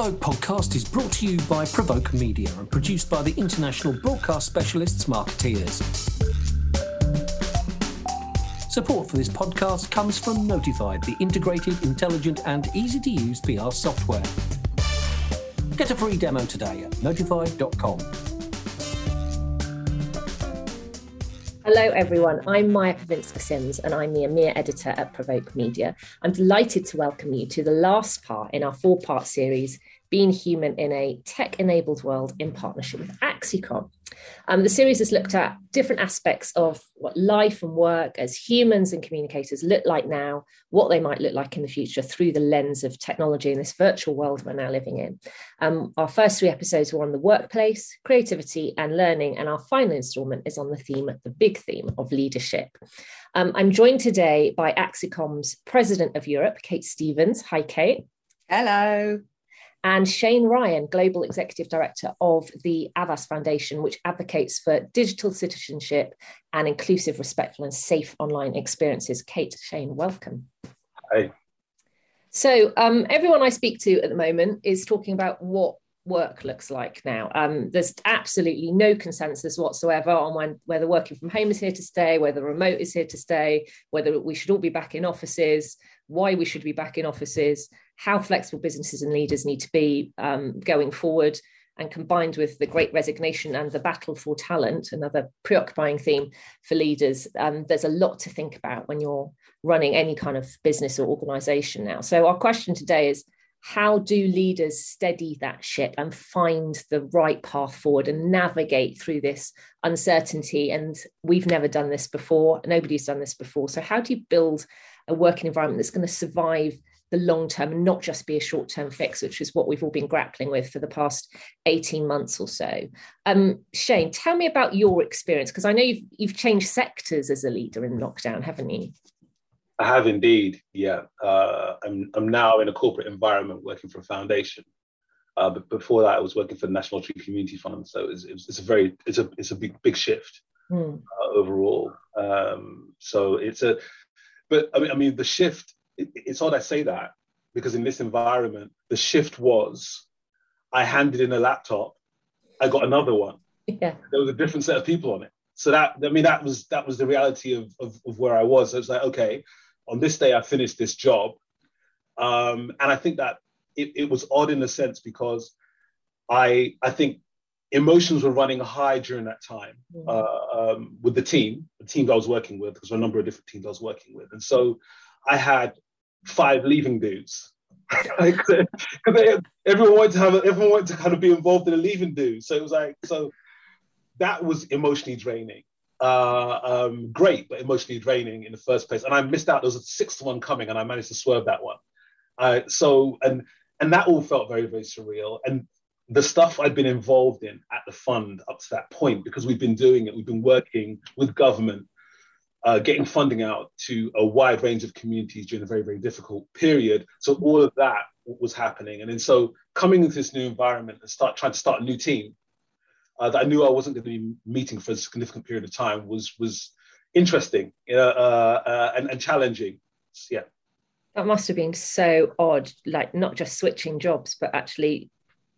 Provoke podcast is brought to you by Provoke Media and produced by the international broadcast specialists Marketeers. Support for this podcast comes from Notified, the integrated, intelligent, and easy to use PR software. Get a free demo today at notified.com. Hello, everyone. I'm Maja Pawinska Sims, and I'm the EMEA editor at Provoke Media. I'm delighted to welcome you to the last part in our four part series, Being Human in a Tech Enabled World, in partnership with Axicom. Um, the series has looked at different aspects of what life and work as humans and communicators look like now, what they might look like in the future through the lens of technology in this virtual world we're now living in. Um, our first three episodes were on the workplace, creativity, and learning, and our final installment is on the theme, the big theme of leadership. Um, I'm joined today by Axicom's President of Europe, Kate Stevens. Hi, Kate. Hello and Shane Ryan, Global Executive Director of the Avast Foundation, which advocates for digital citizenship and inclusive, respectful, and safe online experiences. Kate, Shane, welcome. Hi. So, um, everyone I speak to at the moment is talking about what work looks like now. Um, there's absolutely no consensus whatsoever on when, whether working from home is here to stay, whether remote is here to stay, whether we should all be back in offices, why we should be back in offices how flexible businesses and leaders need to be um, going forward. And combined with the great resignation and the battle for talent, another preoccupying theme for leaders, um, there's a lot to think about when you're running any kind of business or organization now. So, our question today is how do leaders steady that ship and find the right path forward and navigate through this uncertainty? And we've never done this before, nobody's done this before. So, how do you build a working environment that's going to survive the long term and not just be a short term fix, which is what we've all been grappling with for the past 18 months or so. Um, Shane, tell me about your experience, because I know you've, you've changed sectors as a leader in lockdown, haven't you? I have indeed, yeah. Uh, I'm, I'm now in a corporate environment working for a foundation. Uh, but before that, I was working for the National Lottery Community Fund. So it's, it's, it's, a very, it's a, it's a big, big shift mm. uh, overall. Um, so it's a, but I mean, I mean, the shift it's odd I say that because in this environment, the shift was I handed in a laptop, I got another one. Yeah. There was a different set of people on it. So that I mean that was that was the reality of of, of where I was. So it's like, okay, on this day I finished this job. Um, and I think that it, it was odd in a sense because I I think emotions were running high during that time mm. uh, um, with the team, the team I was working with, because there were a number of different teams I was working with. And so I had five leaving dudes. like, everyone wanted to have, everyone wanted to kind of be involved in a leaving do. So it was like, so that was emotionally draining. Uh, um, great, but emotionally draining in the first place. And I missed out. There was a sixth one coming, and I managed to swerve that one. Uh, so and and that all felt very very surreal. And the stuff I'd been involved in at the fund up to that point, because we've been doing it, we've been working with government uh, getting funding out to a wide range of communities during a very, very difficult period. So all of that was happening. And then so coming into this new environment and start trying to start a new team uh, that I knew I wasn't going to be meeting for a significant period of time was was interesting uh, uh, and, and challenging. Yeah. That must have been so odd, like not just switching jobs, but actually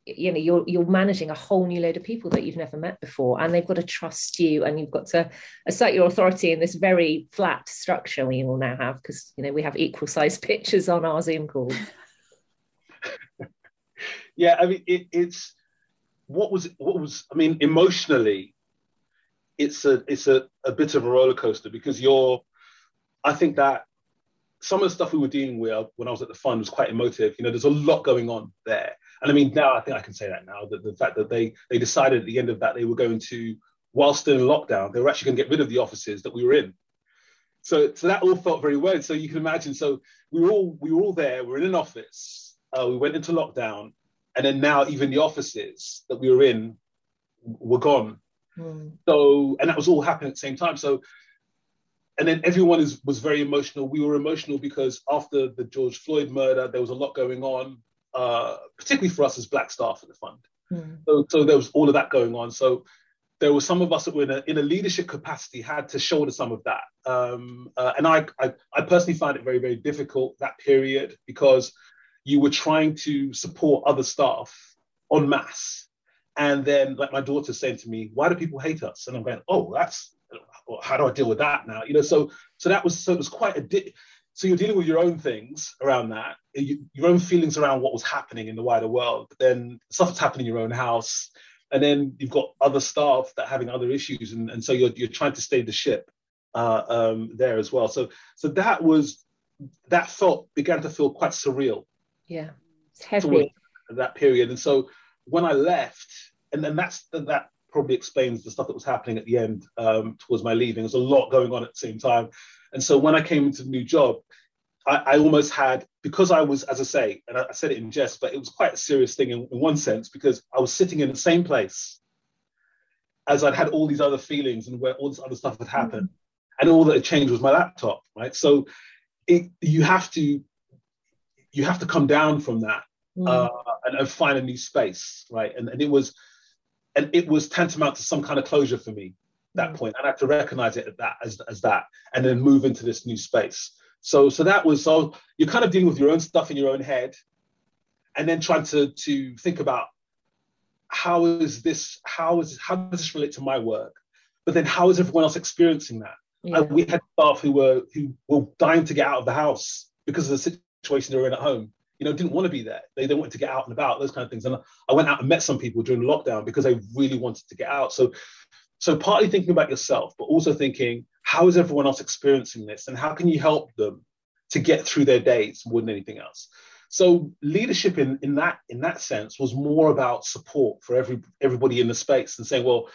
you know you're you're managing a whole new load of people that you've never met before and they've got to trust you and you've got to assert your authority in this very flat structure we all now have because you know we have equal sized pictures on our zoom call yeah i mean it, it's what was what was i mean emotionally it's a it's a, a bit of a roller coaster because you're i think that some of the stuff we were dealing with when i was at the fund was quite emotive you know there's a lot going on there and I mean, now I think I can say that now that the fact that they they decided at the end of that they were going to, while still in lockdown, they were actually going to get rid of the offices that we were in. So, so that all felt very weird. So you can imagine. So we were all we were all there. We are in an office. Uh, we went into lockdown, and then now even the offices that we were in were gone. Mm. So, and that was all happening at the same time. So, and then everyone is, was very emotional. We were emotional because after the George Floyd murder, there was a lot going on uh, particularly for us as black staff in the fund. Mm. So, so there was all of that going on. So there were some of us that were in a, in a leadership capacity had to shoulder some of that. Um, uh, and I, I, I, personally find it very, very difficult that period because you were trying to support other staff en masse. And then, like my daughter saying to me, "Why do people hate us?" And I'm going, "Oh, that's how do I deal with that now?" You know, so so that was so it was quite a di- so you're dealing with your own things around that, you, your own feelings around what was happening in the wider world, but then stuff that's happening in your own house, and then you've got other staff that are having other issues, and, and so you're you're trying to stay the ship uh, um, there as well. So so that was that felt began to feel quite surreal. Yeah, it's heavy. That period, and so when I left, and then that's that probably explains the stuff that was happening at the end um, towards my leaving. There's a lot going on at the same time, and so when I came into the new job, I, I almost had because I was, as I say, and I, I said it in jest, but it was quite a serious thing in, in one sense because I was sitting in the same place as I'd had all these other feelings and where all this other stuff had happened, mm-hmm. and all that had changed was my laptop, right? So it, you have to you have to come down from that mm. uh, and, and, find a new space, right? And, and it was and it was tantamount to some kind of closure for me that mm. point. And I had to recognize it at that as, as that, and then move into this new space. So so that was so you're kind of dealing with your own stuff in your own head, and then trying to to think about how is this how is how does this relate to my work, but then how is everyone else experiencing that? Yeah. we had staff who were who were dying to get out of the house because of the situation they were in at home you know, didn't want to be there. They, they wanted to get out and about, those kind of things. And I went out and met some people during lockdown because they really wanted to get out. So, so partly thinking about yourself, but also thinking, how is everyone else experiencing this, and how can you help them to get through their days more than anything else? So leadership in, in that in that sense was more about support for every everybody in the space and saying, well,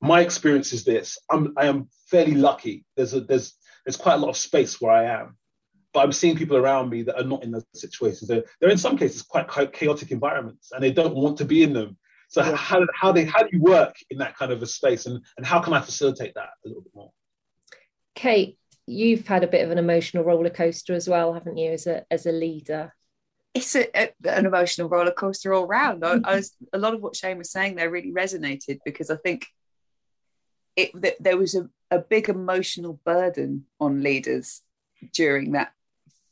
my experience is this. I'm I am fairly lucky. There's a there's there's quite a lot of space where I am but I'm seeing people around me that are not in those situations. They're, they're in some cases quite, quite chaotic environments and they don't want to be in them. So yeah. how, how, they, how do you work in that kind of a space and, and how can I facilitate that a little bit more? Kate, you've had a bit of an emotional roller coaster as well, haven't you, as a, as a leader? It's a, a, an emotional roller coaster all round. I, I was, a lot of what Shane was saying there really resonated because I think it, that there was a, a big emotional burden on leaders during that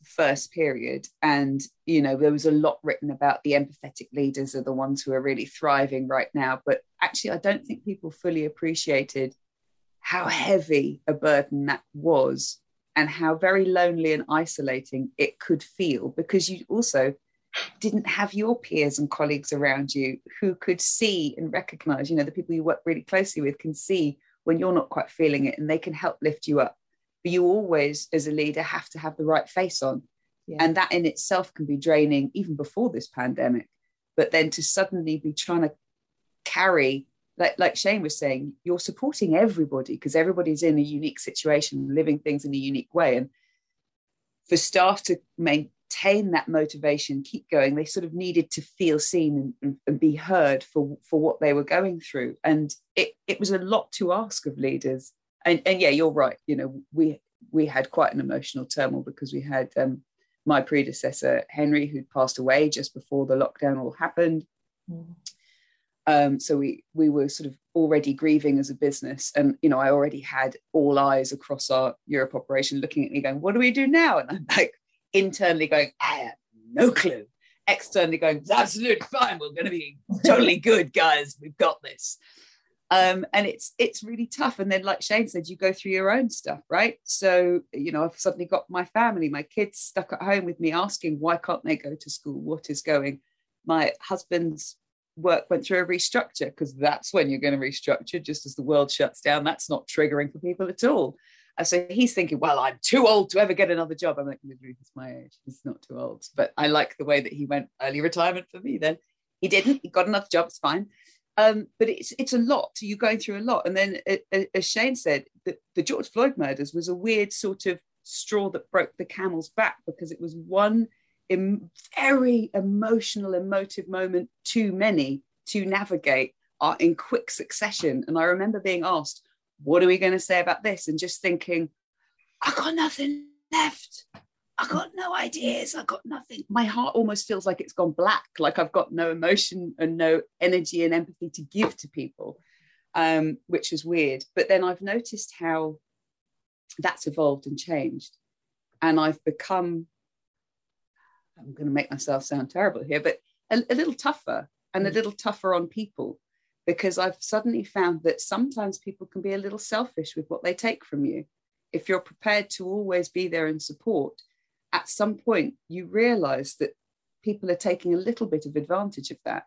first period. And you know there was a lot written about the empathetic leaders are the ones who are really thriving right now. But actually i don't think people fully appreciated how heavy a burden that was and how very lonely and isolating it could feel. Because you also didn't have your peers and colleagues around you who could see and recognize you know the people you work really closely with can see when you're not quite feeling it and they can help lift you up but you always as a leader have to have the right face on. Yeah. and that in itself can be draining even before this pandemic but then to suddenly be trying to carry like like Shane was saying you're supporting everybody because everybody's in a unique situation living things in a unique way. And for staff to maintain that motivation keep going they sort of needed to feel seen and, and, be heard for for what they were going through. And it it was a lot to ask of leaders and and yeah, you're right. You know, we we had quite an emotional turmoil because we had um, my predecessor Henry, who'd passed away just before the lockdown all happened. Mm. Um, so we we were sort of already grieving as a business, and you know, I already had all eyes across our Europe operation looking at me, going, "What do we do now?" And I'm like internally going, "I have no clue." Externally going, "It's absolutely fine. We're going to be totally good, guys. We've got this." Um, and it's it's really tough. And then like shane said you go through your own stuff right? So you know i've suddenly got my family my kids stuck at home with me asking why can't they go to school? What is going? My husband's work went through a restructure because that's when you're going to restructure just as the world shuts down. That's not triggering for people at all. And so he's thinking well i'm too old to ever get another job. I'm like he's my age. He's not too old. But i like the way that he went early retirement for me then. He didn't. He got another job. It's fine um, but it's it's a lot. You're going through a lot, and then as Shane said, the, the George Floyd murders was a weird sort of straw that broke the camel's back because it was one em- very emotional, emotive moment too many to navigate uh, in quick succession. And I remember being asked, "What are we going to say about this?" and just thinking, "I got nothing left. I got no ideas. I got nothing. My heart almost feels like it's gone black, like I've got no emotion and no energy and empathy to give to people, um, which is weird. But then I've noticed how that's evolved and changed. And I've become I'm going to make myself sound terrible here, but a, a little tougher and a mm. little tougher on people because I've suddenly found that sometimes people can be a little selfish with what they take from you. If you're prepared to always be there and support, at some point you realize that people are taking a little bit of advantage of that.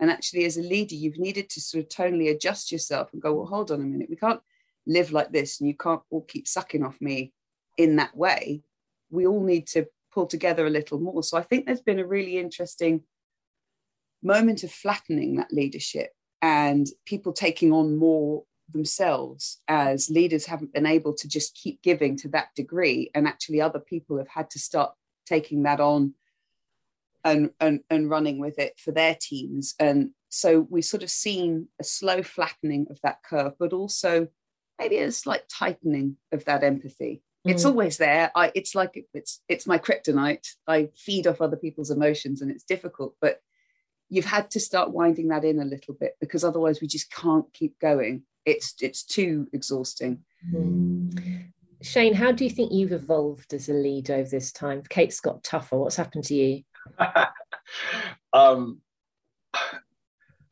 And actually, as a leader, you've needed to sort of tonally adjust yourself and go, well, hold on a minute, we can't live like this and you can't all keep sucking off me in that way. We all need to pull together a little more. So I think there's been a really interesting moment of flattening that leadership and people taking on more themselves as leaders haven't been able to just keep giving to that degree. And actually other people have had to start taking that on and and, and running with it for their teams. And so we've sort of seen a slow flattening of that curve but also maybe a slight tightening of that empathy. Mm. it's always there. I, it's like it's it's my kryptonite. I feed off other people's emotions and it's difficult but you've had to start winding that in a little bit because otherwise we just can't keep going it's it's too exhausting. Mm. shane how do you think you've evolved as a leader over this time? Kate's got tougher. What's happened to you? Um,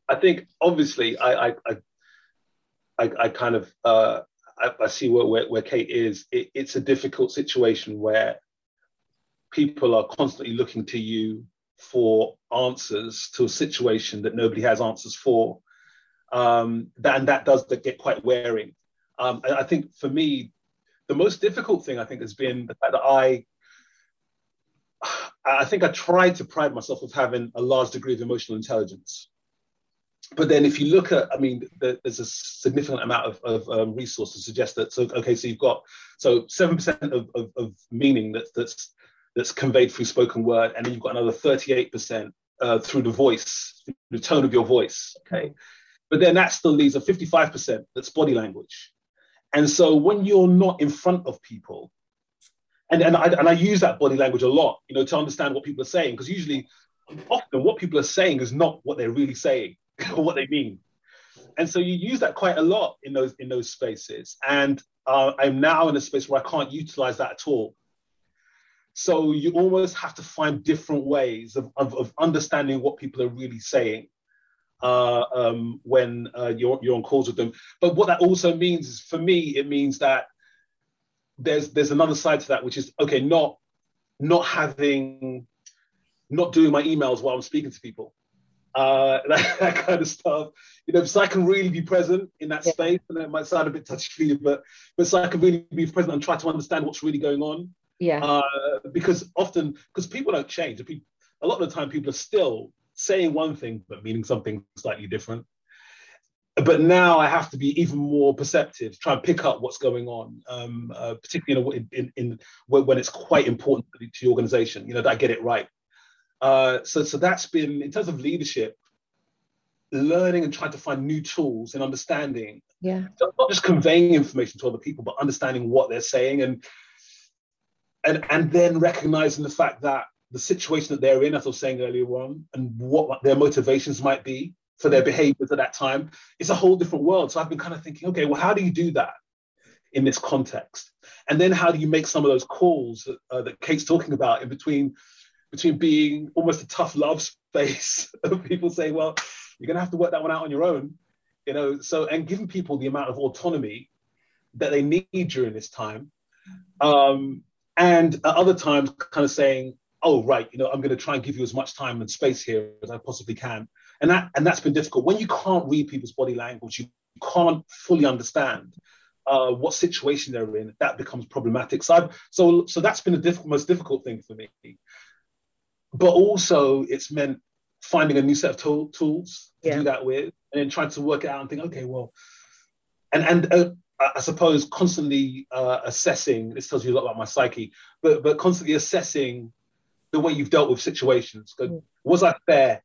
i think obviously i i i, I kind of uh, I, I, see where, where, where kate is. It, it's a difficult situation where people are constantly looking to you for answers to a situation that nobody has answers for. Um, that, and that does get quite wearing. Um, I think for me, the most difficult thing I think has been the fact that I, I think I tried to pride myself of having a large degree of emotional intelligence. But then, if you look at, I mean, there's a significant amount of, of um, resources suggest that. So, okay, so you've got so seven percent of, of, of meaning that's that's that's conveyed through spoken word, and then you've got another 38% uh, through the voice, the tone of your voice. Okay. But then that still leaves a 55% that's body language. And so when you're not in front of people, and, and, I, and I use that body language a lot, you know, to understand what people are saying, because usually, often what people are saying is not what they're really saying or what they mean. And so you use that quite a lot in those in those spaces. And uh, I'm now in a space where I can't utilize that at all so you almost have to find different ways of, of, of understanding what people are really saying uh, um, when uh, you're, you're on calls with them. But what that also means is, for me, it means that there's there's another side to that, which is okay, not not having, not doing my emails while I'm speaking to people. Uh, that, that, kind of stuff, you know, so I can really be present in that yeah. space, and it might sound a bit touchy feely, but but so I can really be present and try to understand what's really going on. Yeah. Uh, because often, because people don't change. A lot of the time, people are still saying one thing but meaning something slightly different. But now I have to be even more perceptive, try and pick up what's going on, um, uh, particularly in, in, in, when it's quite important to the organization. You know that I get it right. Uh, so, so that's been in terms of leadership, learning and trying to find new tools and understanding. Yeah. Not just conveying information to other people, but understanding what they're saying and and and then recognizing the fact that the situation that they're in, as I was saying earlier on, and what their motivations might be for their behaviors at that time, it's a whole different world. So I've been kind of thinking, okay, well, how do you do that in this context? And then how do you make some of those calls that, uh, that Kate's talking about in between between being almost a tough love space of people saying, well, you're going to have to work that one out on your own, you know. So and giving people the amount of autonomy that they need during this time. Um, and at other times kind of saying oh right you know i'm going to try and give you as much time and space here as i possibly can and that and that's been difficult when you can't read people's body language you can't fully understand uh, what situation they're in that becomes problematic so I've, so so that's been the diff- most difficult thing for me but also it's meant finding a new set of tool, tools to yeah. do that with and then trying to work it out and think okay well and and uh, I suppose constantly uh, assessing. This tells you a lot about my psyche, but but constantly assessing the way you've dealt with situations. Mm. Was I fair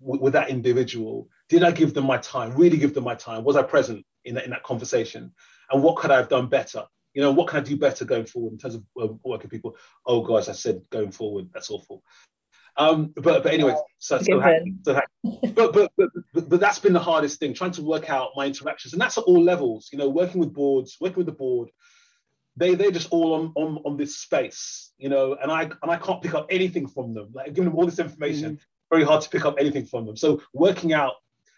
w- with that individual? Did I give them my time? Really give them my time? Was I present in that in that conversation? And what could I have done better? You know, what can I do better going forward in terms of uh, working people? Oh guys, I said going forward. That's awful. Um, but but anyway, so, so, happy, so happy. But, but but but that's been the hardest thing, trying to work out my interactions, and that's at all levels. You know, working with boards, working with the board, they they're just all on, on on this space, you know, and I and I can't pick up anything from them. Like giving them all this information, mm. very hard to pick up anything from them. So working out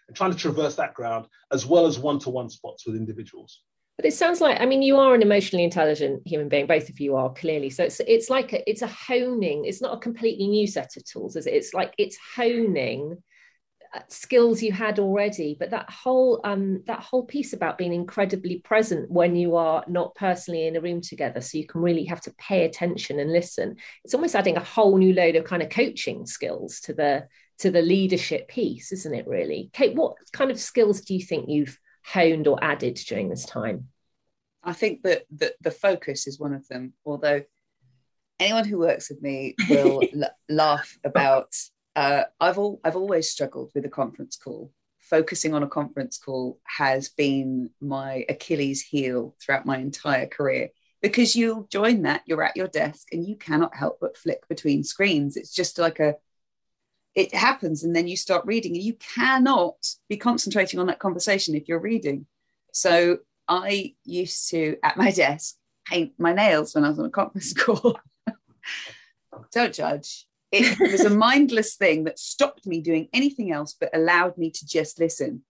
and trying to traverse that ground as well as one-to-one spots with individuals. But it sounds like I mean you are an emotionally intelligent human being. Both of you are clearly. So it's it's like a, it's a honing. It's not a completely new set of tools, is it? It's like it's honing skills you had already but that whole um that whole piece about being incredibly present when you are not personally in a room together so you can really have to pay attention and listen. It's almost adding a whole new load of kind of coaching skills to the to the leadership piece isn't it really? Kate what kind of skills do you think you've honed or added during this time? I think that the, the focus is one of them although anyone who works with me will l- laugh about uh, I've all, I've always struggled with a conference call. Focusing on a conference call has been my Achilles heel throughout my entire career because you'll join that, you're at your desk and you cannot help but flick between screens. It's just like a, it happens and then you start reading and you cannot be concentrating on that conversation if you're reading. So I used to, at my desk, paint my nails when I was on a conference call. Don't judge it was a mindless thing that stopped me doing anything else but allowed me to just listen.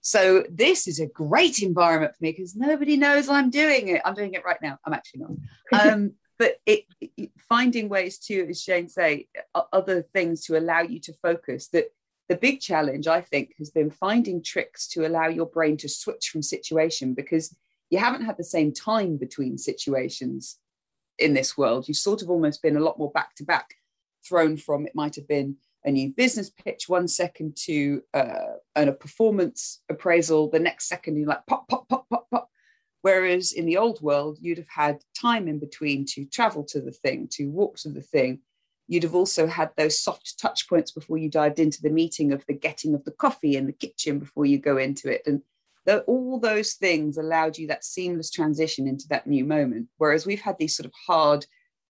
So this is a great environment for me because nobody knows I'm doing it. I'm doing it right now. I'm actually not. Um, but it, it, finding ways to, as Shane say, other things to allow you to focus. That the big challenge I think has been finding tricks to allow your brain to switch from situation because you haven't had the same time between situations in this world. You've sort of almost been a lot more back to back thrown from. It might have been a new business pitch one second to uh, a performance appraisal the next second you're like pop pop pop pop pop. Whereas in the old world you'd have had time in between to travel to the thing to walk to the thing. You'd have also had those soft touch points before you dived into the meeting of the getting of the coffee in the kitchen before you go into it. And the, all those things allowed you that seamless transition into that new moment. Whereas we've had these sort of hard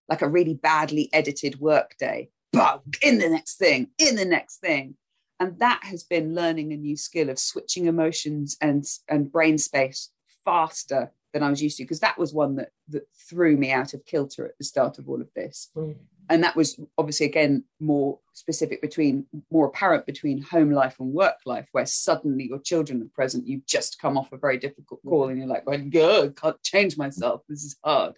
like a really badly edited workday, but in the next thing, in the next thing. And that has been learning a new skill of switching emotions and, and brain space faster than I was used to, because that was one that, that threw me out of kilter at the start of all of this. Mm. And that was obviously, again, more specific between, more apparent between home life and work life, where suddenly your children are present. You've just come off a very difficult call and you're like, well, God, can't change myself. This is hard.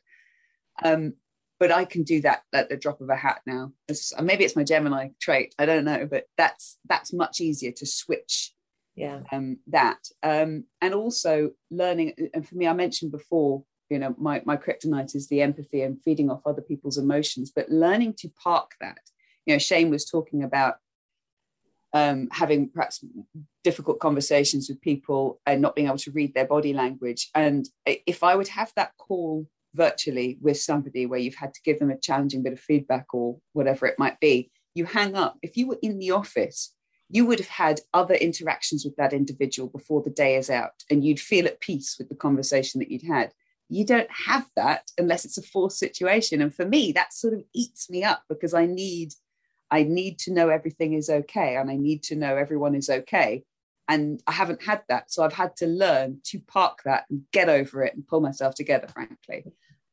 Um, but I can do that at the drop of a hat now. It's, maybe it's my Gemini trait. I don't know, but that's that's much easier to switch. Yeah. Um, that um, and also learning. And for me, I mentioned before, you know, my my kryptonite is the empathy and feeding off other people's emotions, but learning to park that. You know, Shane was talking about um, having perhaps difficult conversations with people and not being able to read their body language. And if I would have that call virtually with somebody where you've had to give them a challenging bit of feedback or whatever it might be, you hang up. If you were in the office, you would have had other interactions with that individual before the day is out and you'd feel at peace with the conversation that you'd had. You don't have that unless it's a forced situation. And for me, that sort of eats me up because I need I need to know everything is okay and I need to know everyone is okay. And I haven't had that. So I've had to learn to park that and get over it and pull myself together, frankly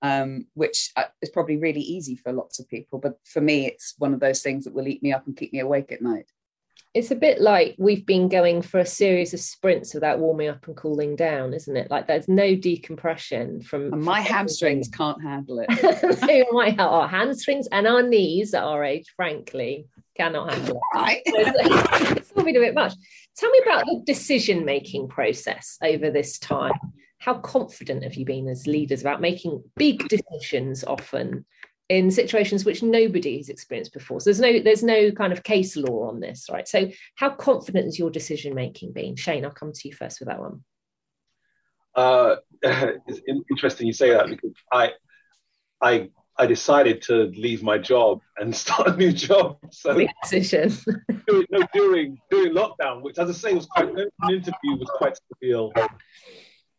um, which uh, is probably really easy for lots of people. But for me, it's one of those things that will eat me up and keep me awake at night. It's a bit like we've been going for a series of sprints without warming up and cooling down, isn't it? Like there's no decompression from. And my from hamstrings can't handle it. my, our hamstrings and our knees at our age, frankly, cannot handle it. Right. it's all been a bit much. Tell me about the decision making process over this time how confident have you been as leaders about making big decisions often in situations which nobody has experienced before so there's no there's no kind of case law on this right so how confident has your decision making been shane i'll come to you first with that one uh, it's interesting you say that because i i I decided to leave my job and start a new job. So Big decision. during, no, during during lockdown, which, as I say, was quite an interview was quite surreal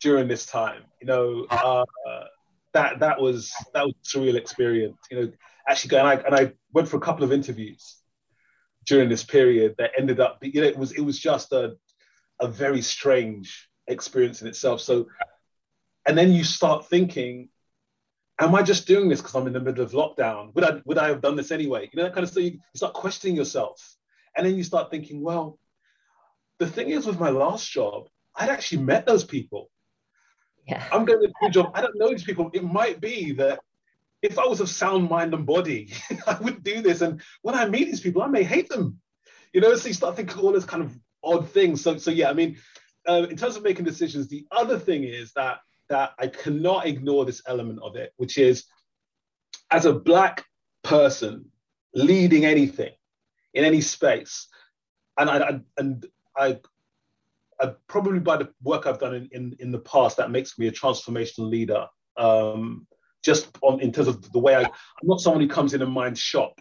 during this time. You know, uh, that that was that was a surreal experience. You know, actually, and I and I went for a couple of interviews during this period that ended up. You know, it was it was just a a very strange experience in itself. So, and then you start thinking, am I just doing this because I'm in the middle of lockdown? Would I would I have done this anyway? You know that kind of stuff. You, you start questioning yourself, and then you start thinking, well, the thing is with my last job, I'd actually met those people. Yeah. I'm going to do a job. I don't know these people. It might be that if I was of sound mind and body, I would do this. And when I meet these people, I may hate them. You know, so you start thinking all this kind of odd things. So, so yeah, I mean, uh, in terms of making decisions, the other thing is that that I cannot ignore this element of it, which is as a black person leading anything in any space, and I, I and I, I, probably by the work I've done in, in, in the past, that makes me a transformational leader. Um, just on in terms of the way I, I'm not someone who comes in and minds shop.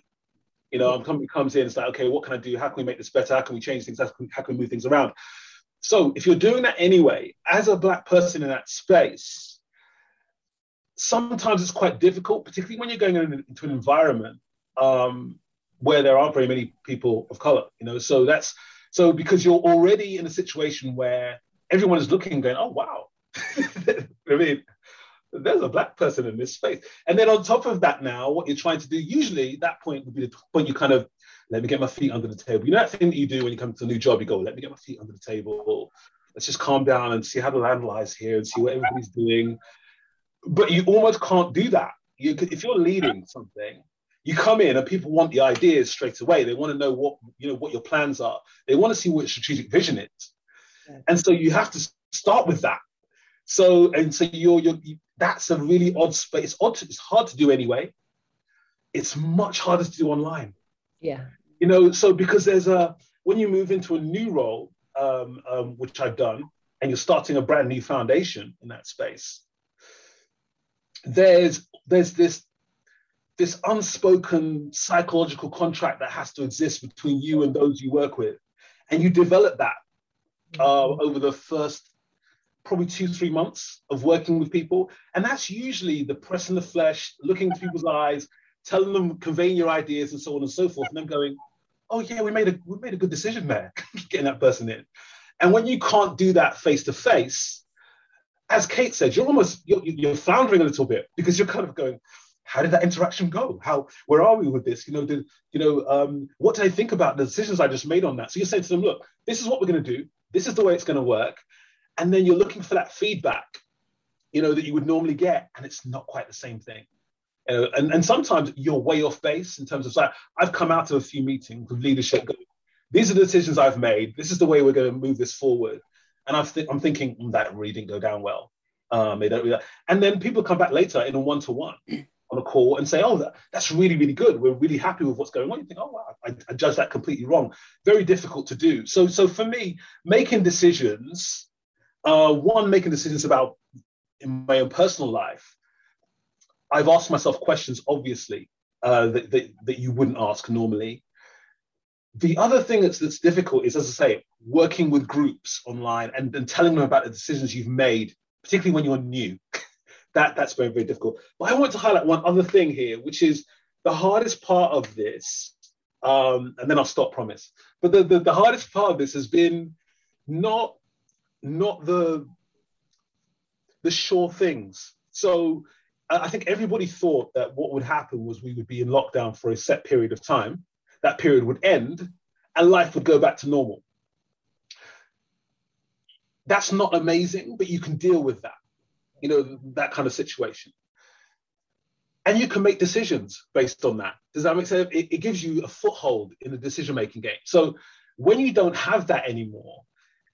You know, I'm company comes in, it's like, okay, what can I do? How can we make this better? How can we change things? How can, how can we move things around? So if you're doing that anyway, as a black person in that space, sometimes it's quite difficult, particularly when you're going into an environment um, where there aren't very many people of color. You know, so that's so because you're already in a situation where everyone is looking, going, "Oh wow," I mean, there's a black person in this space. And then on top of that, now what you're trying to do, usually that point would be the point you kind of let me get my feet under the table. You know that thing that you do when you come to a new job, you go, let me get my feet under the table. Let's just calm down and see how the land lies here and see what everybody's doing. But you almost can't do that. You, if you're leading something, you come in and people want the ideas straight away. They want to know what you know what your plans are. They want to see what your strategic vision is. And so you have to start with that. So and so you're, you're that's a really odd space. It's odd. To, it's hard to do anyway. It's much harder to do online. Yeah. You know, so because there's a when you move into a new role, um, um, which I've done, and you're starting a brand new foundation in that space, there's there's this this unspoken psychological contract that has to exist between you and those you work with, and you develop that uh, over the first probably two, three months of working with people. And that's usually the press in the flesh, looking into people's eyes, telling them, conveying your ideas and so on and so forth, and then going, oh yeah, we made a we made a good decision there, getting that person in. And when you can't do that face to face, as Kate said, you're almost you're, you're floundering a little bit because you're kind of going, how did that interaction go? How where are we with this? You know, did you know um, what did I think about the decisions I just made on that? So you say to them, look, this is what we're going to do. This is the way it's going to work and then you're looking for that feedback you know that you would normally get and it's not quite the same thing uh, and, and sometimes you're way off base in terms of like i've come out of a few meetings with leadership going, these are the decisions i've made this is the way we're going to move this forward and i th- i'm thinking mm, that really didn't go down well um, they don't really, and then people come back later in a one-to-one on a call and say oh that, that's really really good we're really happy with what's going on you think oh wow I, I that completely wrong very difficult to do so so for me making decisions uh, one, making decisions about in my own personal life. I've asked myself questions, obviously, uh, that, that, that you wouldn't ask normally. The other thing that's, that's difficult is, as I say, working with groups online and, and telling them about the decisions you've made, particularly when you're new. That, that's very, very difficult. But I want to highlight one other thing here, which is the hardest part of this, um, and then I'll stop, promise. But the, the, the hardest part of this has been not not the the sure things. So I think everybody thought that what would happen was we would be in lockdown for a set period of time. That period would end, and life would go back to normal. That's not amazing, but you can deal with that. You know that kind of situation, and you can make decisions based on that. Does that make sense? It, it gives you a foothold in the decision-making game. So when you don't have that anymore,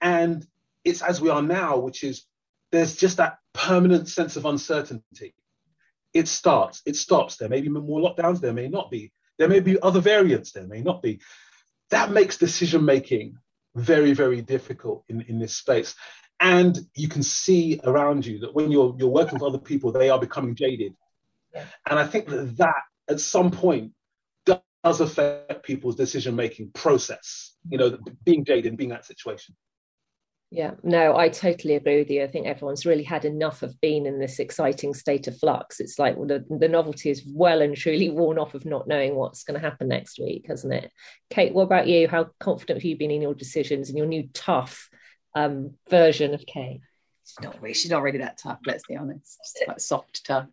and it's as we are now, which is there's just that permanent sense of uncertainty. It starts, it stops. There may be more lockdowns, there may not be. There may be other variants, there may not be. That makes decision making very, very difficult in, in this space. And you can see around you that when you're you're working with other people, they are becoming jaded. And I think that that at some point does affect people's decision making process. You know, being jaded, being that situation. Yeah, no, I totally agree with you. I think everyone's really had enough of being in this exciting state of flux. It's like the, the novelty is well and truly worn off of not knowing what's going to happen next week, hasn't it? Kate, what about you? How confident have you been in your decisions and your new tough um, version of Kate? She's not really, she's not really that tough, let's be honest. She's quite soft tongue.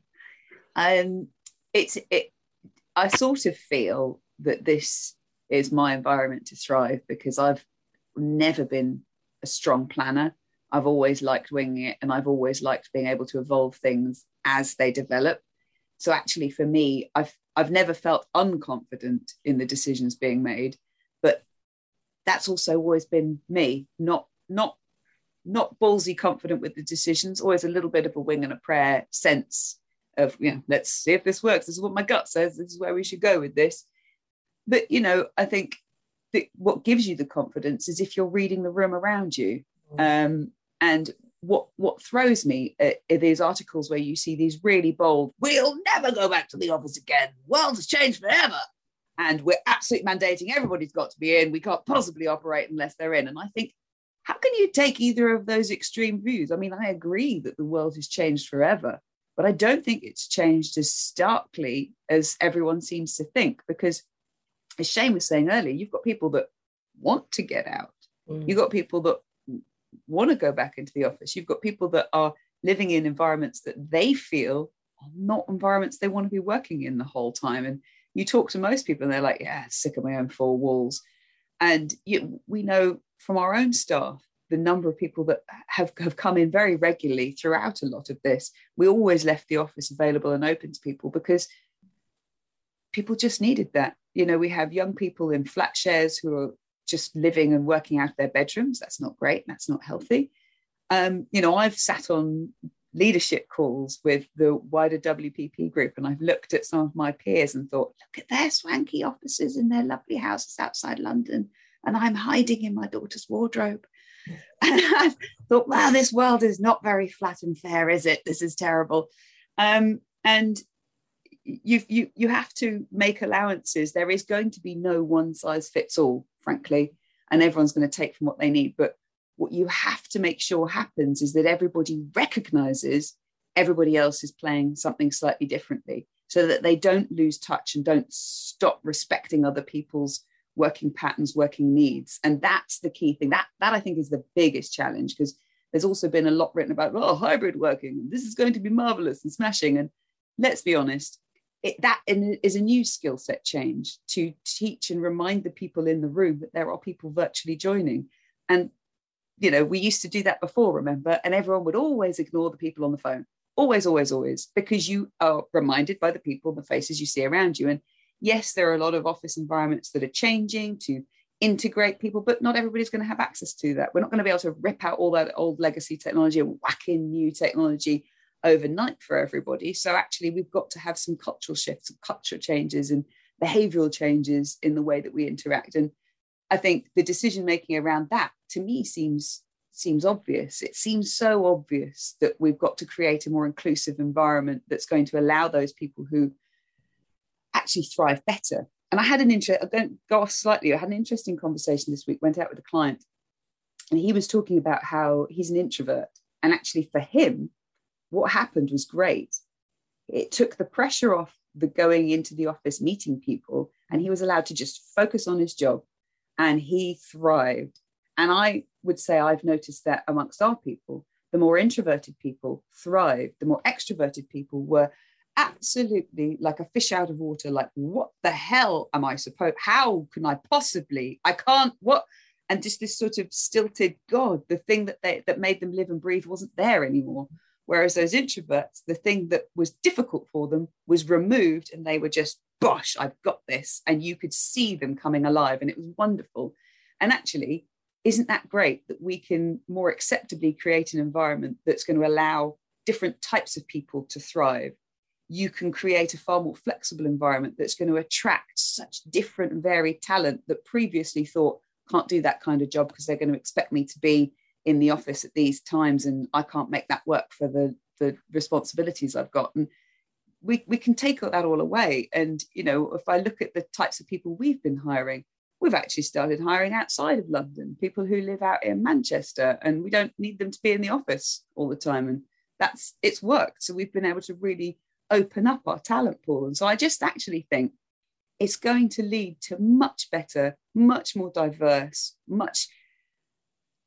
Um, it's it. I sort of feel that this is my environment to thrive because I've never been a strong planner. I've always liked winging it, and I've always liked being able to evolve things as they develop. So actually, for me, I've I've never felt unconfident in the decisions being made, but that's also always been me, not not not ballsy confident with the decisions, always a little bit of a wing and a prayer sense of, you know, let's see if this works. This is what my gut says. This is where we should go with this. But, you know, I think that what gives you the confidence is if you're reading the room around you. Mm. Um, and what what throws me are, are these articles where you see these really bold, we'll never go back to the office again. World has changed forever. And we're absolutely mandating everybody's got to be in. We can't possibly operate unless they're in. And I think how can you take either of those extreme views? I mean, I agree that the world has changed forever, but I don't think it's changed as starkly as everyone seems to think. Because, as Shane was saying earlier, you've got people that want to get out, mm. you've got people that want to go back into the office, you've got people that are living in environments that they feel are not environments they want to be working in the whole time. And you talk to most people, and they're like, "Yeah, sick of my own four walls." And you, we know from our own staff, the number of people that have, have come in very regularly throughout a lot of this, we always left the office available and open to people because people just needed that. You know, we have young people in flat shares who are just living and working out of their bedrooms. That's not great. That's not healthy. Um, you know, I've sat on leadership calls with the wider WPP group and I've looked at some of my peers and thought, look at their swanky offices in their lovely houses outside London and I'm hiding in my daughter's wardrobe. And I thought, wow, this world is not very flat and fair, is it? This is terrible. Um, and you, you, you have to make allowances. There is going to be no one size fits all, frankly, and everyone's going to take from what they need. But what you have to make sure happens is that everybody recognizes everybody else is playing something slightly differently so that they don't lose touch and don't stop respecting other people's working patterns, working needs. And that's the key thing. That, that I think is the biggest challenge because there's also been a lot written about, oh, hybrid working. This is going to be marvelous and smashing. And let's be honest, it, that is a new skill set change to teach and remind the people in the room that there are people virtually joining. And, you know, we used to do that before, remember? And everyone would always ignore the people on the phone. Always, always, always, because you are reminded by the people, the faces you see around you. And yes, there are a lot of office environments that are changing to integrate people, but not everybody's going to have access to that. We're not going to be able to rip out all that old legacy technology and whack in new technology overnight for everybody. So actually, we've got to have some cultural shifts, cultural changes, and behavioural changes in the way that we interact. And I think the decision making around that, to me, seems seems obvious. It seems so obvious that we've got to create a more inclusive environment that's going to allow those people who actually thrive better. And I had an interest, I don't go off slightly, I had an interesting conversation this week, went out with a client, and he was talking about how he's an introvert. And actually, for him, what happened was great. It took the pressure off the going into the office meeting people, and he was allowed to just focus on his job and he thrived. And I would say I've noticed that amongst our people, the more introverted people thrived, the more extroverted people were absolutely like a fish out of water like what the hell am i supposed how can i possibly i can't what? And just this sort of stilted god the thing that they that made them live and breathe wasn't there anymore. Whereas those introverts the thing that was difficult for them was removed and they were just bosh i've got this. And you could see them coming alive and it was wonderful. And actually isn't that great that we can more acceptably create an environment that's going to allow different types of people to thrive you can create a far more flexible environment that's going to attract such different and varied talent that previously thought can't do that kind of job because they're going to expect me to be in the office at these times and I can't make that work for the the responsibilities I've got. And we, we can take that all away. And you know if I look at the types of people we've been hiring we've actually started hiring outside of London people who live out in Manchester and we don't need them to be in the office all the time. And that's it's worked. So we've been able to really open up our talent pool. And so I just actually think it's going to lead to much better, much more diverse, much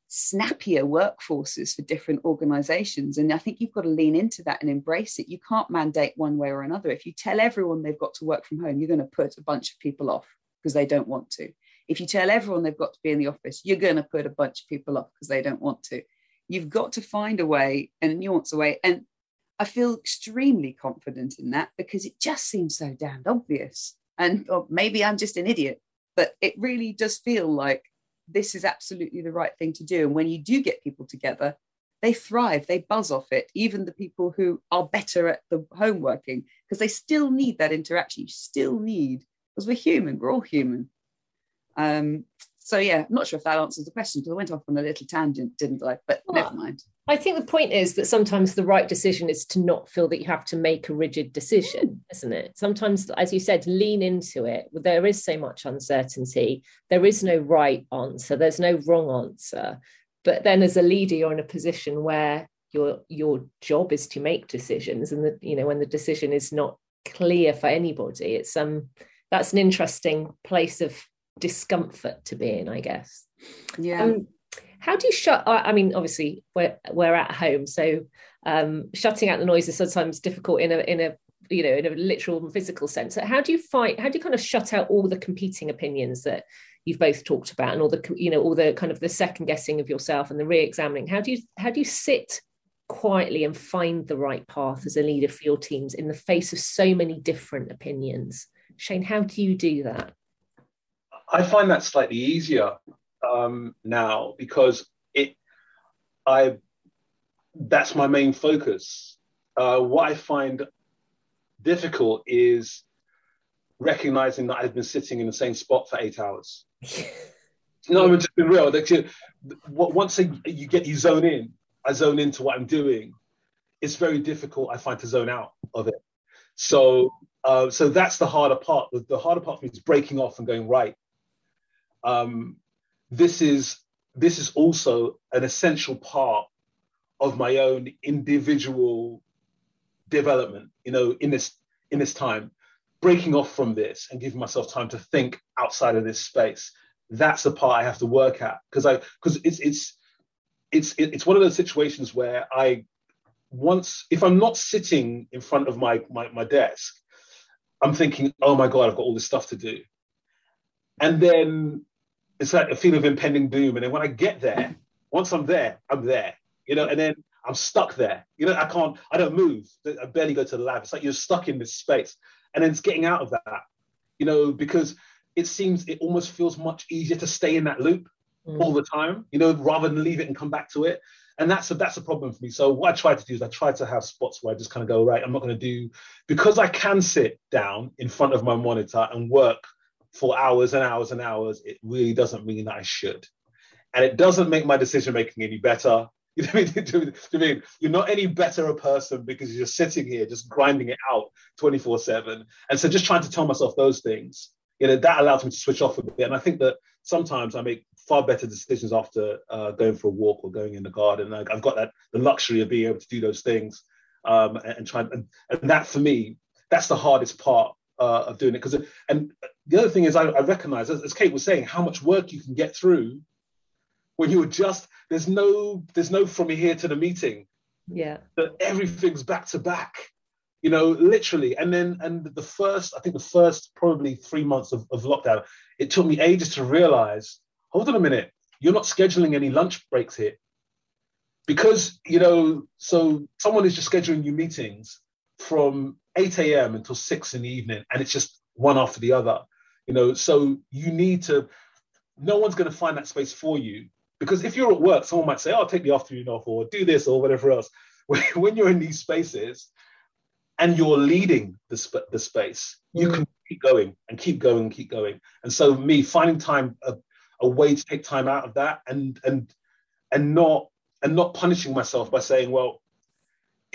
snappier workforces for different organizations. And I think you've got to lean into that and embrace it. You can't mandate one way or another. If you tell everyone they've got to work from home, you're going to put a bunch of people off because they don't want to. If you tell everyone they've got to be in the office, you're going to put a bunch of people off because they don't want to. You've got to find a way and a nuance way. And I feel extremely confident in that because it just seems so damned obvious. And maybe I'm just an idiot, but it really does feel like this is absolutely the right thing to do. And when you do get people together, they thrive, they buzz off it, even the people who are better at the home working, because they still need that interaction. You still need, because we're human, we're all human. Um, so yeah, I'm not sure if that answers the question because I went off on a little tangent, didn't I? But well, never mind. I think the point is that sometimes the right decision is to not feel that you have to make a rigid decision, isn't it? Sometimes, as you said, lean into it. There is so much uncertainty. There is no right answer. There's no wrong answer. But then, as a leader, you're in a position where your your job is to make decisions, and that you know when the decision is not clear for anybody, it's um that's an interesting place of discomfort to be in, I guess. Yeah. Um, how do you shut i mean obviously we're we're at home so um, shutting out the noise is sometimes difficult in a in a you know in a literal and physical sense So how do you fight how do you kind of shut out all the competing opinions that you've both talked about and all the you know all the kind of the second guessing of yourself and the re-examining how do you how do you sit quietly and find the right path as a leader for your teams in the face of so many different opinions shane how do you do that i find that slightly easier um, now because it, I, that's my main focus. Uh, what I find difficult is recognizing that I've been sitting in the same spot for eight hours. no, I'm just being real. Like, once you get you zone in, I zone into what I'm doing. It's very difficult, I find, to zone out of it. So, uh, so that's the harder part. The harder part for me is breaking off and going right. Um, this is this is also an essential part of my own individual development you know in this in this time. Breaking off from this and giving myself time to think outside of this space that's the part i have to work at. Because i because it's it's it's it's one of those situations where i once if i'm not sitting in front of my my, my desk i'm thinking oh my god i've got all this stuff to do. And then it's like a feeling of impending doom. And then when I get there, once I'm there, I'm there, you know, and then I'm stuck there. You know, I can't, I don't move. I barely go to the lab. It's like you're stuck in this space. And then it's getting out of that, you know, because it seems it almost feels much easier to stay in that loop mm. all the time, you know, rather than leave it and come back to it. And that's a that's a problem for me. So what I try to do is I try to have spots where I just kind of go, right, I'm not going to do because I can sit down in front of my monitor and work for hours and hours and hours, it really doesn't mean that I should. And it doesn't make my decision making any better. You know what I mean? You're not any better a person because you're sitting here just grinding it out 24 7. And so just trying to tell myself those things, you know, that allows me to switch off a bit. And I think that sometimes I make far better decisions after uh, going for a walk or going in the garden. I've got that the luxury of being able to do those things um, and, and try and, and that for me, that's the hardest part uh, of doing it. Because and the other thing is, I, I recognize, as, as, Kate was saying, how much work you can get through when you adjust. There's no, there's no from here to the meeting. Yeah. That everything's back to back. You know, literally, and then and the first, I think the first probably three months of, of lockdown, it took me ages to realize. Hold on a minute, you're not scheduling any lunch breaks here because you know so someone is just scheduling you meetings from 8 a.m until 6 in the evening and it's just one after the other you know? So you need to no one's going to find that space for you because if you're at work someone might say oh take the afternoon off or do this or whatever else. When you're in these spaces and you're leading the, sp- the space mm. you can keep going and keep going and keep going. And so me finding time a, a way to take time out of that and and and not and not punishing myself by saying well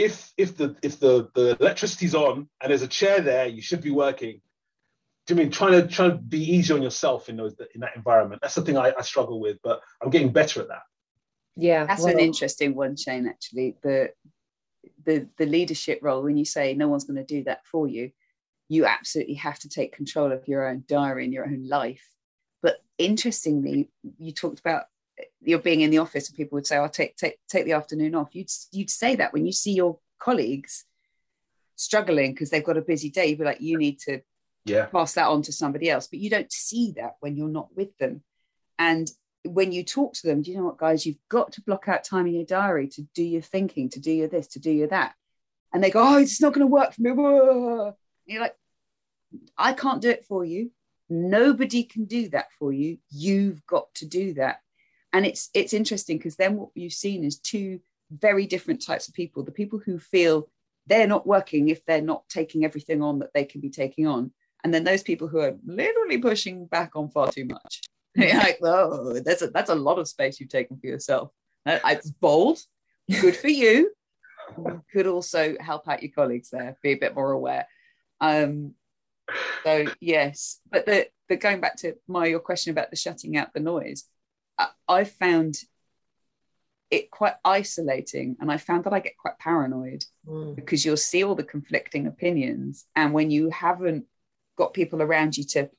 if if the if the the electricity's on and there's a chair there you should be working do you mean trying to try to be easy on yourself in those in that environment? That's something I, I struggle with, but I'm getting better at that. Yeah, that's well, an interesting one, Shane. Actually, the the the leadership role when you say no one's going to do that for you, you absolutely have to take control of your own diary and your own life. But interestingly, you talked about you're being in the office and people would say, "I'll oh, take take take the afternoon off." You'd you'd say that when you see your colleagues struggling because they've got a busy day. You'd be like, "You need to yeah pass that on to somebody else," but you don't see that when you're not with them. And when you talk to them, do you know what, guys? You've got to block out time in your diary to do your thinking, to do your this, to do your that. And they go, "Oh, it's not going to work for me." And you're like, "I can't do it for you. Nobody can do that for you. You've got to do that." And it's it's interesting because then what you've seen is two very different types of people. The people who feel they're not working if they're not taking everything on that they can be taking on. And then those people who are literally pushing back on far too much. Like oh that's a, that's a lot of space you've taken for yourself. Uh, it's bold. Good for you. Could also help out your colleagues there be a bit more aware. Um so yes. But the but going back to my your question about the shutting out the noise I found it quite isolating and I found that I get quite paranoid mm. because you'll see all the conflicting opinions. And when you haven't got people around you to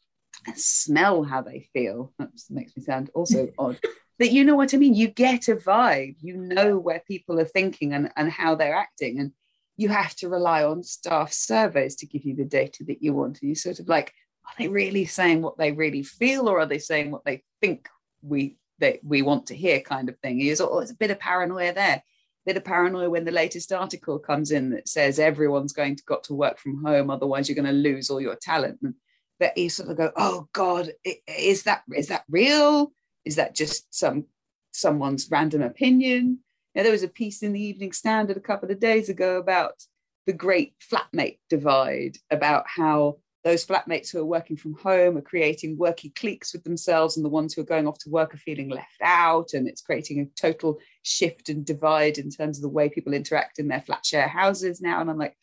smell how they feel, that makes me sound also odd. But you know what I mean? You get a vibe, you know where people are thinking and, and how they're acting. And you have to rely on staff surveys to give you the data that you want. And you sort of like, are they really saying what they really feel or are they saying what they think we that we want to hear kind of thing. Is oh, it's a bit of paranoia there. A bit of paranoia when the latest article comes in that says everyone's going to got to work from home, otherwise you're going to lose all your talent. And that you sort of go, oh God, is that is that real? Is that just some someone's random opinion? Now, there was a piece in the Evening Standard a couple of days ago about the great flatmate divide, about how those flatmates who are working from home are creating worky cliques with themselves, and the ones who are going off to work are feeling left out. And it's creating a total shift and divide in terms of the way people interact in their flat share houses now. And I'm like,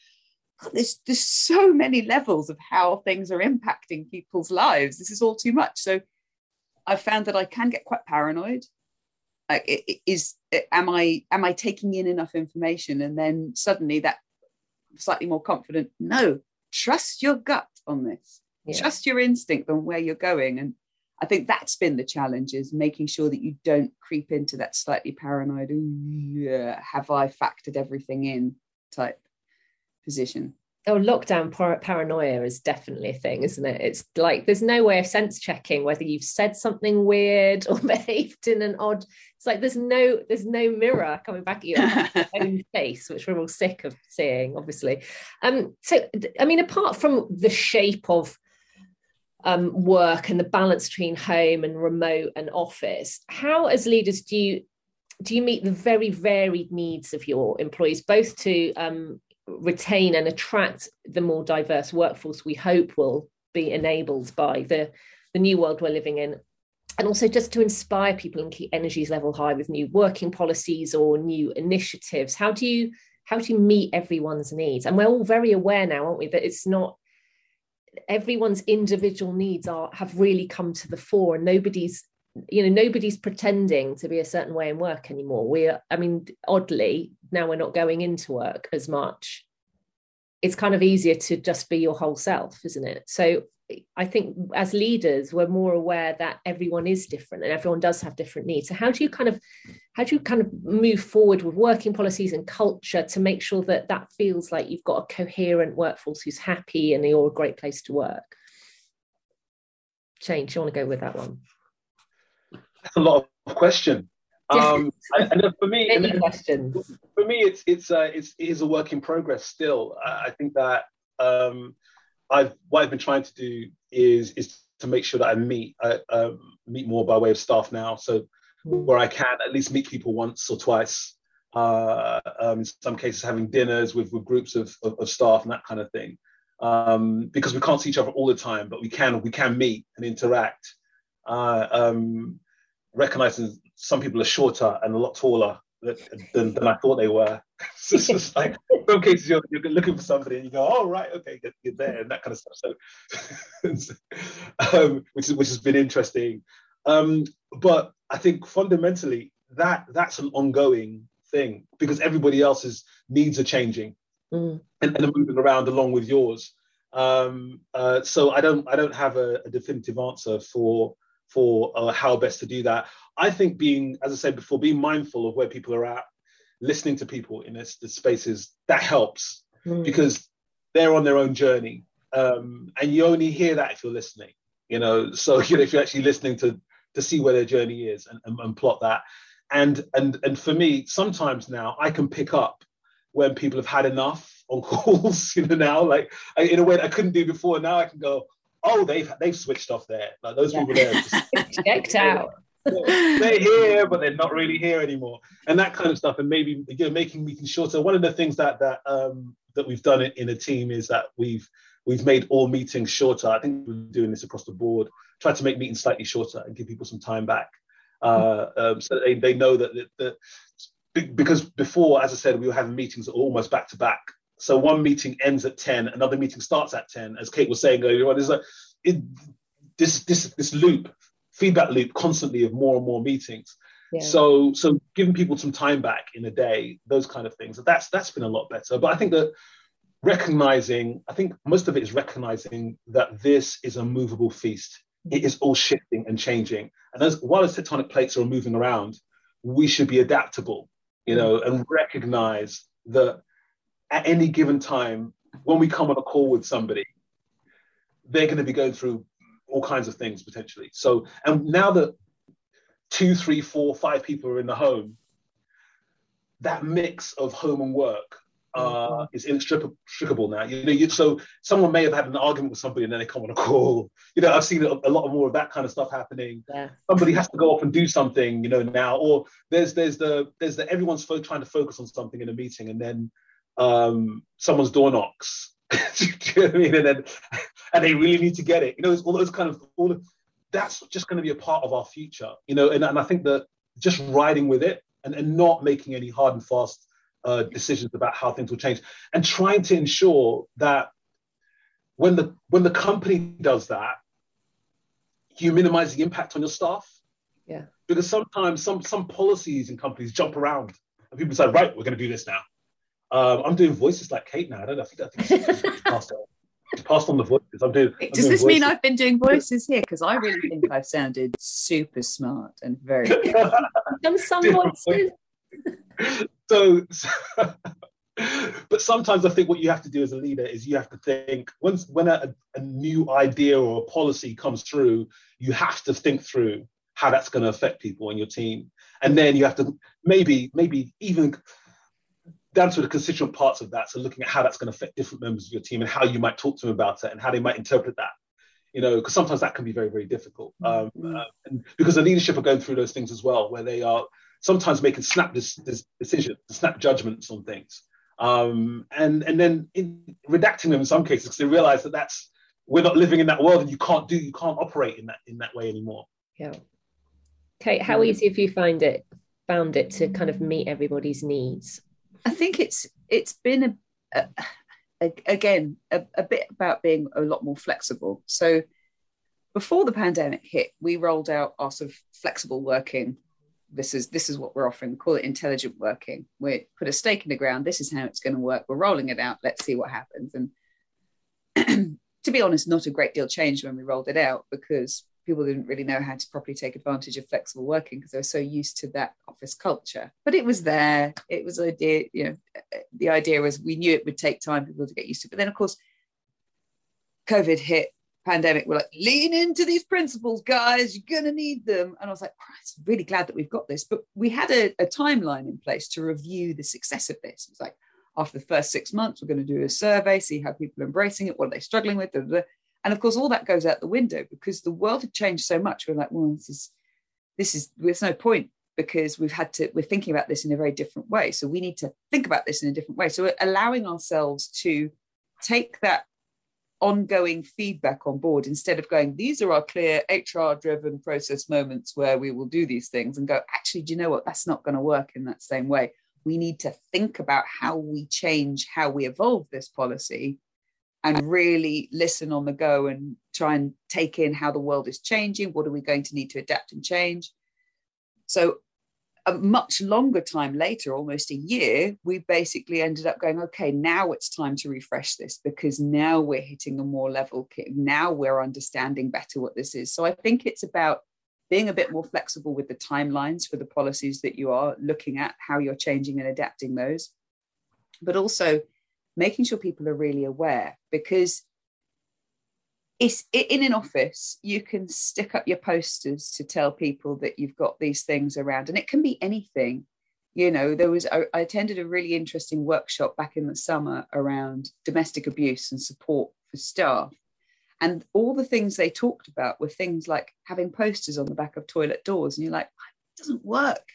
God, there's, there's so many levels of how things are impacting people's lives. This is all too much. So I've found that I can get quite paranoid. Like, is am I am I taking in enough information? And then suddenly that slightly more confident, no, trust your gut on this. Yeah. Trust your instinct on where you're going. And I think that's been the challenge is making sure that you don't creep into that slightly paranoid, yeah, have I factored everything in type position. Oh, lockdown par- paranoia is definitely a thing, isn't it? It's like there's no way of sense checking whether you've said something weird or behaved in an odd. It's like there's no there's no mirror coming back at your own face, which we're all sick of seeing, obviously. Um, so I mean, apart from the shape of um, work and the balance between home and remote and office, how as leaders do you do you meet the very varied needs of your employees, both to um, retain and attract the more diverse workforce we hope will be enabled by the, the new world we're living in. And also just to inspire people and keep energies level high with new working policies or new initiatives. How do you how do you meet everyone's needs? And we're all very aware now aren't we that it's not everyone's individual needs are have really come to the fore and nobody's you know nobody's pretending to be a certain way in work anymore. We're i mean oddly now we're not going into work as much. It's kind of easier to just be your whole self isn't it? So i think as leaders we're more aware that everyone is different and everyone does have different needs. So how do you kind of how do you kind of move forward with working policies and culture to make sure that that feels like you've got a coherent workforce who's happy and you're a great place to work? Do you want to go with that one that's a lot of question. Um, and, for me, Many questions. For me, it's it's uh, it's it is a work in progress still. I think that um, I've what I've been trying to do is is to make sure that I meet uh, um, meet more by way of staff now. So where I can at least meet people once or twice. Uh, um, in some cases, having dinners with, with groups of, of, of staff and that kind of thing. Um, because we can't see each other all the time, but we can we can meet and interact. Uh, um, recognizing some people are shorter and a lot taller than, than I thought they were. so it's just like some cases you're, you're, looking for somebody and you go, oh right, okay, you're there and that kind of stuff. So, um, which is which has been interesting. Um, but I think fundamentally that that's an ongoing thing because everybody else's needs are changing mm. and, and are moving around along with yours. Um, uh, so I don't I don't have a, a definitive answer for for uh, how best to do that. I think being, as I said before, being mindful of where people are at, listening to people in this, this spaces, that helps mm. because they're on their own journey. Um, and you only hear that if you're listening, you know. So you know, if you're actually listening to to see where their journey is and, and, and plot that. And and and for me, sometimes now I can pick up when people have had enough on calls, you know, now like I, in a way I couldn't do before. Now I can go, oh, they've they've switched off there. Like those yeah. people there just checked out. they're here, but they're not really here anymore, and that kind of stuff, and maybe you know, making meetings shorter. One of the things that that um, that we've done in a team is that we've we've made all meetings shorter. I think we're doing this across the board. Try to make meetings slightly shorter and give people some time back, uh, um, so they, they know that, that, that because before, as I said, we were having meetings almost back to back. So one meeting ends at 10, another meeting starts at 10, as Kate was saying earlier on. There's a, it, this, this, this loop, feedback loop constantly of more and more meetings. Yeah. So, so giving people some time back in a day, those kind of things, that's, that's been a lot better. But I think that recognizing, I think most of it is recognizing that this is a movable feast. It is all shifting and changing. And as while the tectonic plates are moving around, we should be adaptable you know, and recognize that at any given time, when we come on a call with somebody, they're going to be going through all kinds of things potentially. So, and now that two, three, four, five people are in the home, that mix of home and work uh, mm-hmm. is inextricable now. You know, you, so someone may have had an argument with somebody and then they come on a call. You know, I've seen a, a lot more of that kind of stuff happening. Yeah. Somebody has to go off and do something, you know, now, or there's there's the there's the everyone's fo- trying to focus on something in a meeting and then um, someone's door knocks. do you know what I mean? And then and they really need to get it. You know, it's all those kind of all of, that's just going to be a part of our future. You know, and, and I think that just riding with it and, and not making any hard and fast uh, decisions about how things will change, and trying to ensure that when the when the company does that, you minimize the impact on your staff. Yeah. Because sometimes some some policies in companies jump around, and people say, "Right, we're going to do this now." Um, I'm doing voices like Kate now. I don't know. I think, I think passed, passed on the voices. I'm doing. I'm Does doing this voices. mean I've been doing voices here? Because I really think I've sounded super smart and very. Done some voices. so, so but sometimes I think what you have to do as a leader is you have to think once when a, a, new idea or a policy comes through, you have to think through how that's going to affect people in your team, and then you have to maybe maybe even down to the constituent parts of that. So looking at how that's going to affect different members of your team and how you might talk to them about it and how they might interpret that. You know, because sometimes that can be very very difficult. Um, mm-hmm. uh, and because the leadership are going through those things as well, where they are sometimes making snap this, this decisions, snap judgments on things, um, and and then in, redacting them in some cases because they realize that that's we're not living in that world and you can't do you can't operate in that in that way anymore. Yeah. Kate, how easy have you find it found it to kind of meet everybody's needs? I think it's it's been a, a, again a, a bit about being a lot more flexible. So before the pandemic hit, we rolled out our sort of flexible working this is this is what we're offering. We call it intelligent working. We put a stake in the ground. This is how it's going to work. We're rolling it out. Let's see what happens. And to be honest, not a great deal changed when we rolled it out because people didn't really know how to properly take advantage of flexible working because they were so used to that office culture. But it was there. It was idea. You know, the idea was we knew it would take time for people to get used to. But then, of course, COVID hit pandemic we're like lean into these principles guys you're to need them and i was like Christ, really glad that we've got this but we had a, a, timeline in place to review the success of this it was like after the first six months we're going to do a survey see how people are embracing it what are they struggling with and of course all that goes out the window because the world had changed so much we're like well this is this is there's no point because we've had to we're thinking about this in a very different way so we need to think about this in a different way so allowing ourselves to take that ongoing feedback on board instead of going, these are our clear HR driven process moments where we will do these things and go, actually, do you know what? That's not going to work in that same way. We need to think about how we change, how we evolve this policy and really listen on the go and try and take in how the world is changing. What are we going to need to adapt and change? So a much longer time later, almost a year, we basically ended up going, okay, now it's time to refresh this because now we're hitting a more level. Now we're understanding better what this is. So I think it's about being a bit more flexible with the timelines for the policies that you are looking at, how you're changing and adapting those, but also making sure people are really aware because it's in an office you can stick up your posters to tell people that you've got these things around and it can be anything. You know there was I, attended a really interesting workshop back in the summer around domestic abuse and support for staff. And all the things they talked about were things like having posters on the back of toilet doors and you're like it doesn't work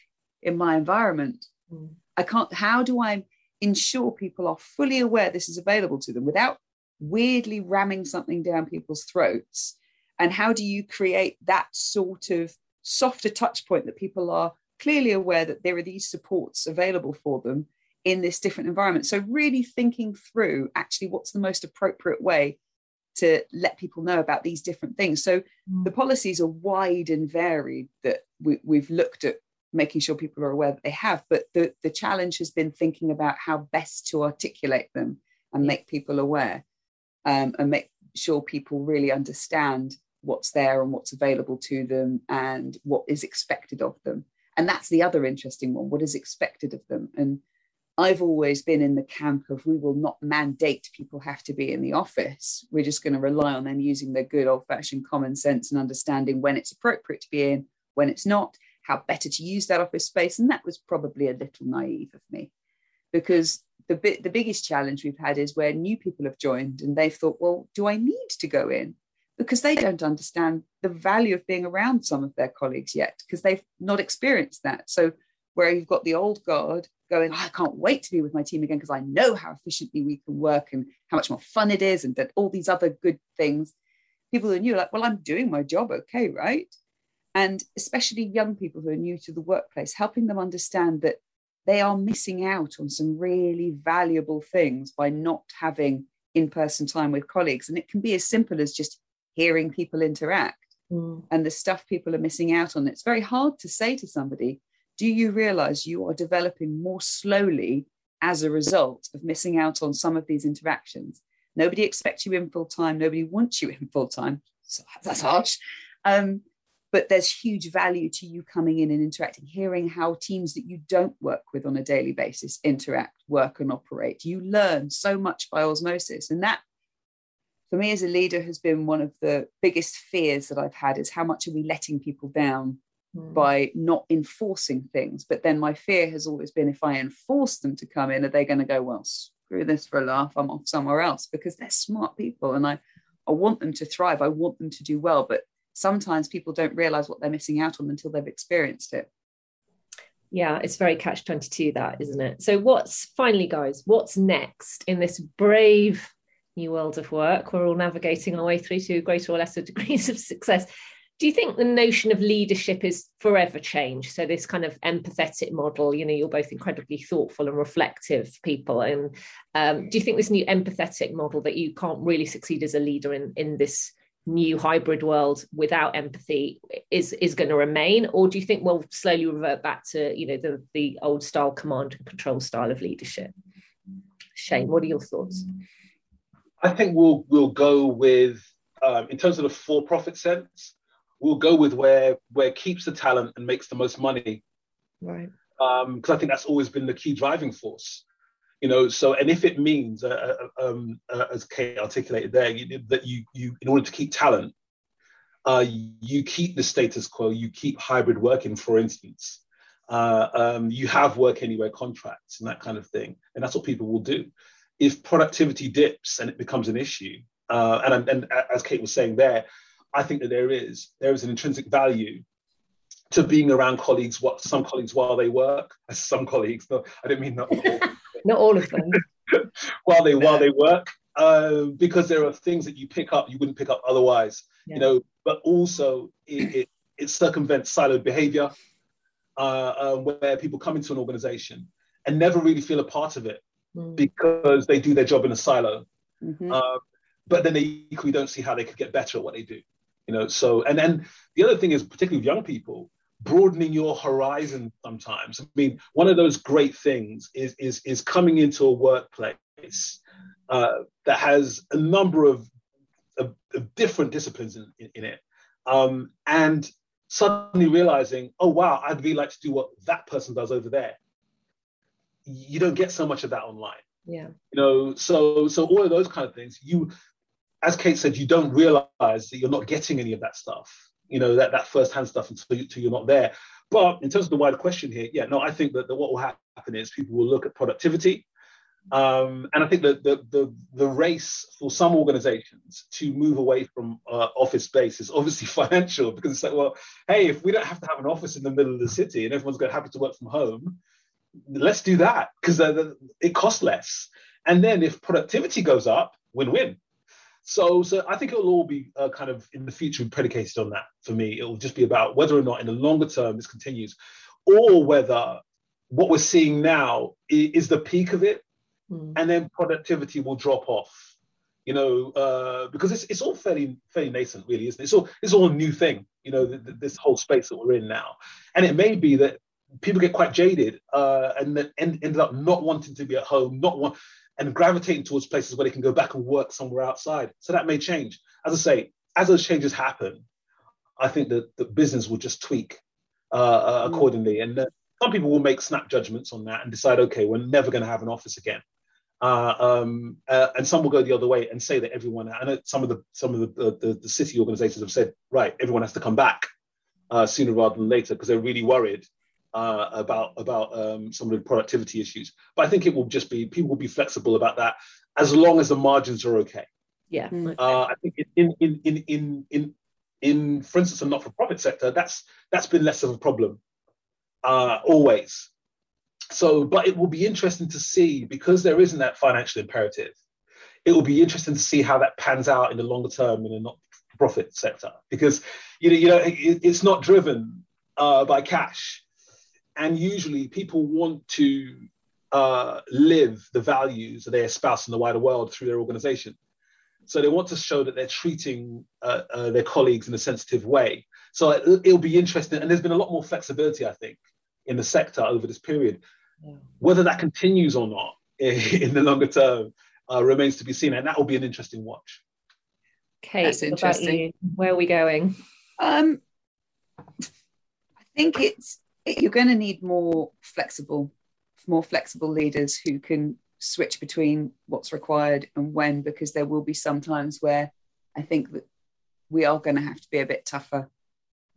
in my environment. Mm. i can't how do i ensure people are fully aware this is available to them without weirdly ramming something down people's throats? And how do you create that sort of softer touch point that people are clearly aware that there are these supports available for them in this different environment? So, really thinking through actually what's the most appropriate way to let people know about these different things. So, mm. the policies are wide and varied that we, we've looked at making sure people are aware that they have but the, the challenge has been thinking about how best to articulate them and make people aware um, and make sure people really understand what's there and what's available to them and what is expected of them. And that's the other interesting one what is expected of them. And I've always been in the camp of we will not mandate people have to be in the office. We're just going to rely on them using their good old fashioned common sense and understanding when it's appropriate to be in, when it's not, how better to use that office space. And that was probably a little naive of me because the bit the biggest challenge we've had is where new people have joined and they've thought, well, do I need to go in? Because they don't understand the value of being around some of their colleagues yet, because they've not experienced that. So where you've got the old guard going, oh, I can't wait to be with my team again because I know how efficiently we can work and how much more fun it is, and that all these other good things. People who are new are like, well, I'm doing my job okay, right? And especially young people who are new to the workplace, helping them understand that they are missing out on some really valuable things by not having in person time with colleagues. And it can be as simple as just hearing people interact mm. and the stuff people are missing out on. It's very hard to say to somebody, Do you realize you are developing more slowly as a result of missing out on some of these interactions? Nobody expects you in full time, nobody wants you in full time. So that's harsh. Um, but there's huge value to you coming in and interacting, hearing how teams that you don't work with on a daily basis interact, work, and operate. You learn so much by osmosis. And that, for me as a leader, has been one of the biggest fears that I've had is how much are we letting people down mm. by not enforcing things? But then my fear has always been if I enforce them to come in, are they going to go, well, screw this for a laugh, I'm off somewhere else? Because they're smart people and I, I want them to thrive, I want them to do well. But sometimes people don't realize what they're missing out on until they've experienced it. Yeah it's very catch 22 that isn't it? So what's finally guys what's next in this brave new world of work? We're all navigating our way through to greater or lesser degrees of success. Do you think the notion of leadership is forever changed? So this kind of empathetic model you know you're both incredibly thoughtful and reflective people and um, do you think this new empathetic model that you can't really succeed as a leader in in this new hybrid world without empathy is is going to remain? Or do you think we'll slowly revert back to you know the the old style command and control style of leadership? Shane what are your thoughts? I think we'll we'll go with um, in terms of the for-profit sense we'll go with where where keeps the talent and makes the most money. Right. Because um, i think that's always been the key driving force you know so and if it means uh, uh, um, uh, as kate articulated there you, that you you in order to keep talent uh, you keep the status quo you keep hybrid working for instance. Uh, um, you have work anywhere contracts and that kind of thing and that's what people will do. If productivity dips and it becomes an issue uh, and, and as kate was saying there i think that there is there is an intrinsic value to being around colleagues what some colleagues while they work as some colleagues no, i didn't mean that not all of them. while they while they work, uh, because there are things that you pick up you wouldn't pick up otherwise. Yeah. You know, but also it, it, it circumvents siloed behavior, uh, uh, where people come into an organization and never really feel a part of it mm. because they do their job in a silo. Mm-hmm. Uh, but then they equally don't see how they could get better at what they do. You know, so and then the other thing is particularly with young people, broadening your horizon sometimes. I mean, one of those great things is is is coming into a workplace uh, that has a number of, of, of different disciplines in, in, in it, um, and suddenly realizing, oh wow, I'd really like to do what that person does over there. You don't get so much of that online. Yeah. You know, so so all of those kind of things, you as Kate said, you don't realize that you're not getting any of that stuff, you know, that, that first-hand stuff until, you, until you're not there. But in terms of the wider question here, yeah, no, I think that, that what will happen is people will look at productivity. Um, and I think that the, the, the race for some organizations to move away from uh, office space is obviously financial because it's like, well, hey, if we don't have to have an office in the middle of the city and everyone's going to happy to work from home, let's do that because it costs less. And then if productivity goes up, win-win. So, so I think it'll all be uh, kind of in the future predicated on that. For me, it will just be about whether or not in the longer term this continues, or whether what we're seeing now is the peak of it, mm. and then productivity will drop off. You know, uh, because it's it's all fairly fairly nascent, really, isn't it? It's all it's all a new thing. You know, this whole space that we're in now, and it may be that people get quite jaded uh, and then end, ended up not wanting to be at home, not want and gravitating towards places where they can go back and work somewhere outside. So that may change. As I say, as those changes happen, I think that the business will just tweak uh, uh, mm. accordingly. And uh, some people will make snap judgments on that and decide, okay, we're never going to have an office again. Uh, um, uh, and some will go the other way and say that everyone. I know some of the some of the, the, the city organisations have said, right, everyone has to come back uh, sooner rather than later because they're really worried uh, about about um, some of the productivity issues. But I think it will just be people will be flexible about that as long as the margins are okay. Yeah. Mm. Uh, I think in in in in in in for instance a not-for-profit sector that's that's been less of a problem uh, always. So, but it will be interesting to see because there isn't that financial imperative. It will be interesting to see how that pans out in the longer term in a not-for-profit sector because you know you know it, it's not driven uh, by cash and usually people want to uh, live the values that they espouse in the wider world through their organization. So they want to show that they're treating uh, uh, their colleagues in a sensitive way. So it, will be interesting, and there's been a lot more flexibility, I think, in the sector over this period. Yeah. Whether that continues or not in the longer term uh, remains to be seen, and that will be an interesting watch. Kate, That's interesting. Where are we going? Um, I think it's you're going to need more flexible, more flexible leaders who can switch between what's required and when, because there will be some times where I think that we are going to have to be a bit tougher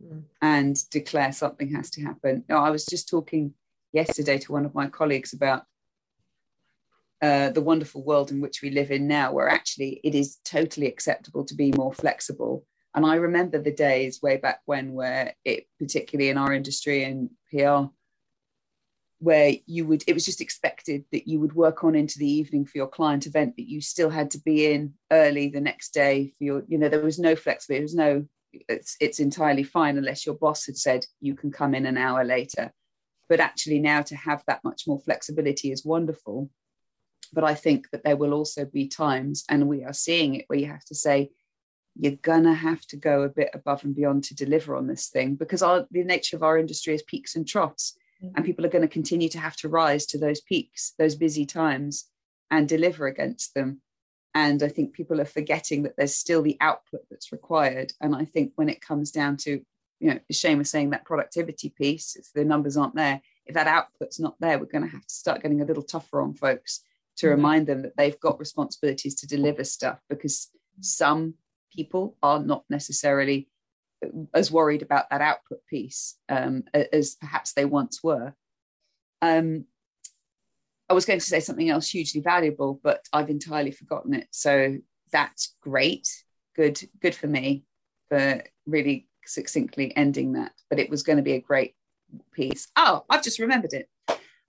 mm. and declare something has to happen. No, I was just talking yesterday to one of my colleagues about uh, the wonderful world in which we live in now, where actually it is totally acceptable to be more flexible and I remember the days way back when, where it, particularly in our industry and PR, where you would, it was just expected that you would work on into the evening for your client event, but you still had to be in early the next day for your, you know, there was no flexibility. There was no, it's, it's entirely fine unless your boss had said you can come in an hour later. But actually, now to have that much more flexibility is wonderful. But I think that there will also be times, and we are seeing it, where you have to say, you're gonna have to go a bit above and beyond to deliver on this thing because our, the nature of our industry is peaks and troughs mm-hmm. and people are going to continue to have to rise to those peaks those busy times and deliver against them and i think people are forgetting that there's still the output that's required and i think when it comes down to you know Shane of saying that productivity piece if the numbers aren't there if that output's not there we're going to have to start getting a little tougher on folks to mm-hmm. remind them that they've got responsibilities to deliver stuff because some people are not necessarily as worried about that output piece um, as perhaps they once were. Um, I was going to say something else hugely valuable, but I've entirely forgotten it. So that's great. Good, good for me for really succinctly ending that. But it was going to be a great piece. Oh, I've just remembered it.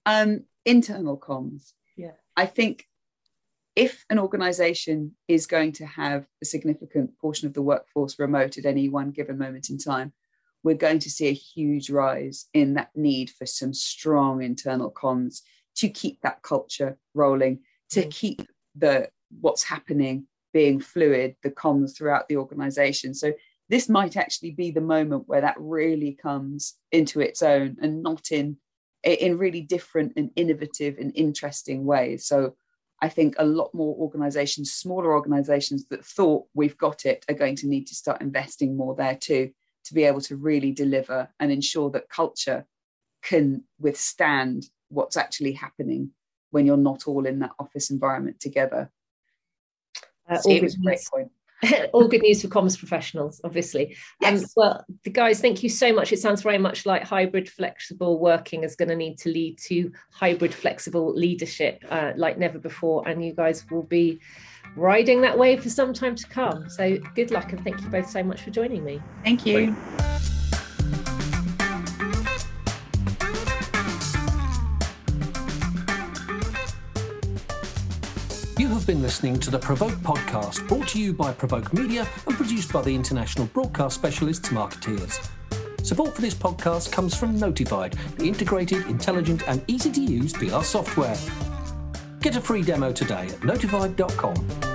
Um, internal comms. Yeah. I think if an organization is going to have a significant portion of the workforce remote at any one given moment in time, we're going to see a huge rise in that need for some strong internal comms to keep that culture rolling, to mm. keep the what's happening being fluid, the comms throughout the organization. So this might actually be the moment where that really comes into its own and not in in really different and innovative and interesting ways. So I think a lot more organizations, smaller organizations that thought we've got it, are going to need to start investing more there too to be able to really deliver and ensure that culture can withstand what's actually happening when you're not all in that office environment together. Uh, it was a great point. all good news for comms professionals, obviously. Um, yes. Um, well, the guys, thank you so much. It sounds very much like hybrid flexible working is going to need to lead to hybrid flexible leadership uh, like never before. And you guys will be riding that wave for some time to come. So good luck and thank you both so much for joining me. Thank you. You been listening to the Provoke podcast, brought to you by Provoke Media and produced by the international broadcast specialists Markettiers. Support for this podcast comes from Notified, the integrated, intelligent, and easy to use PR software. Get a free demo today at notified.com.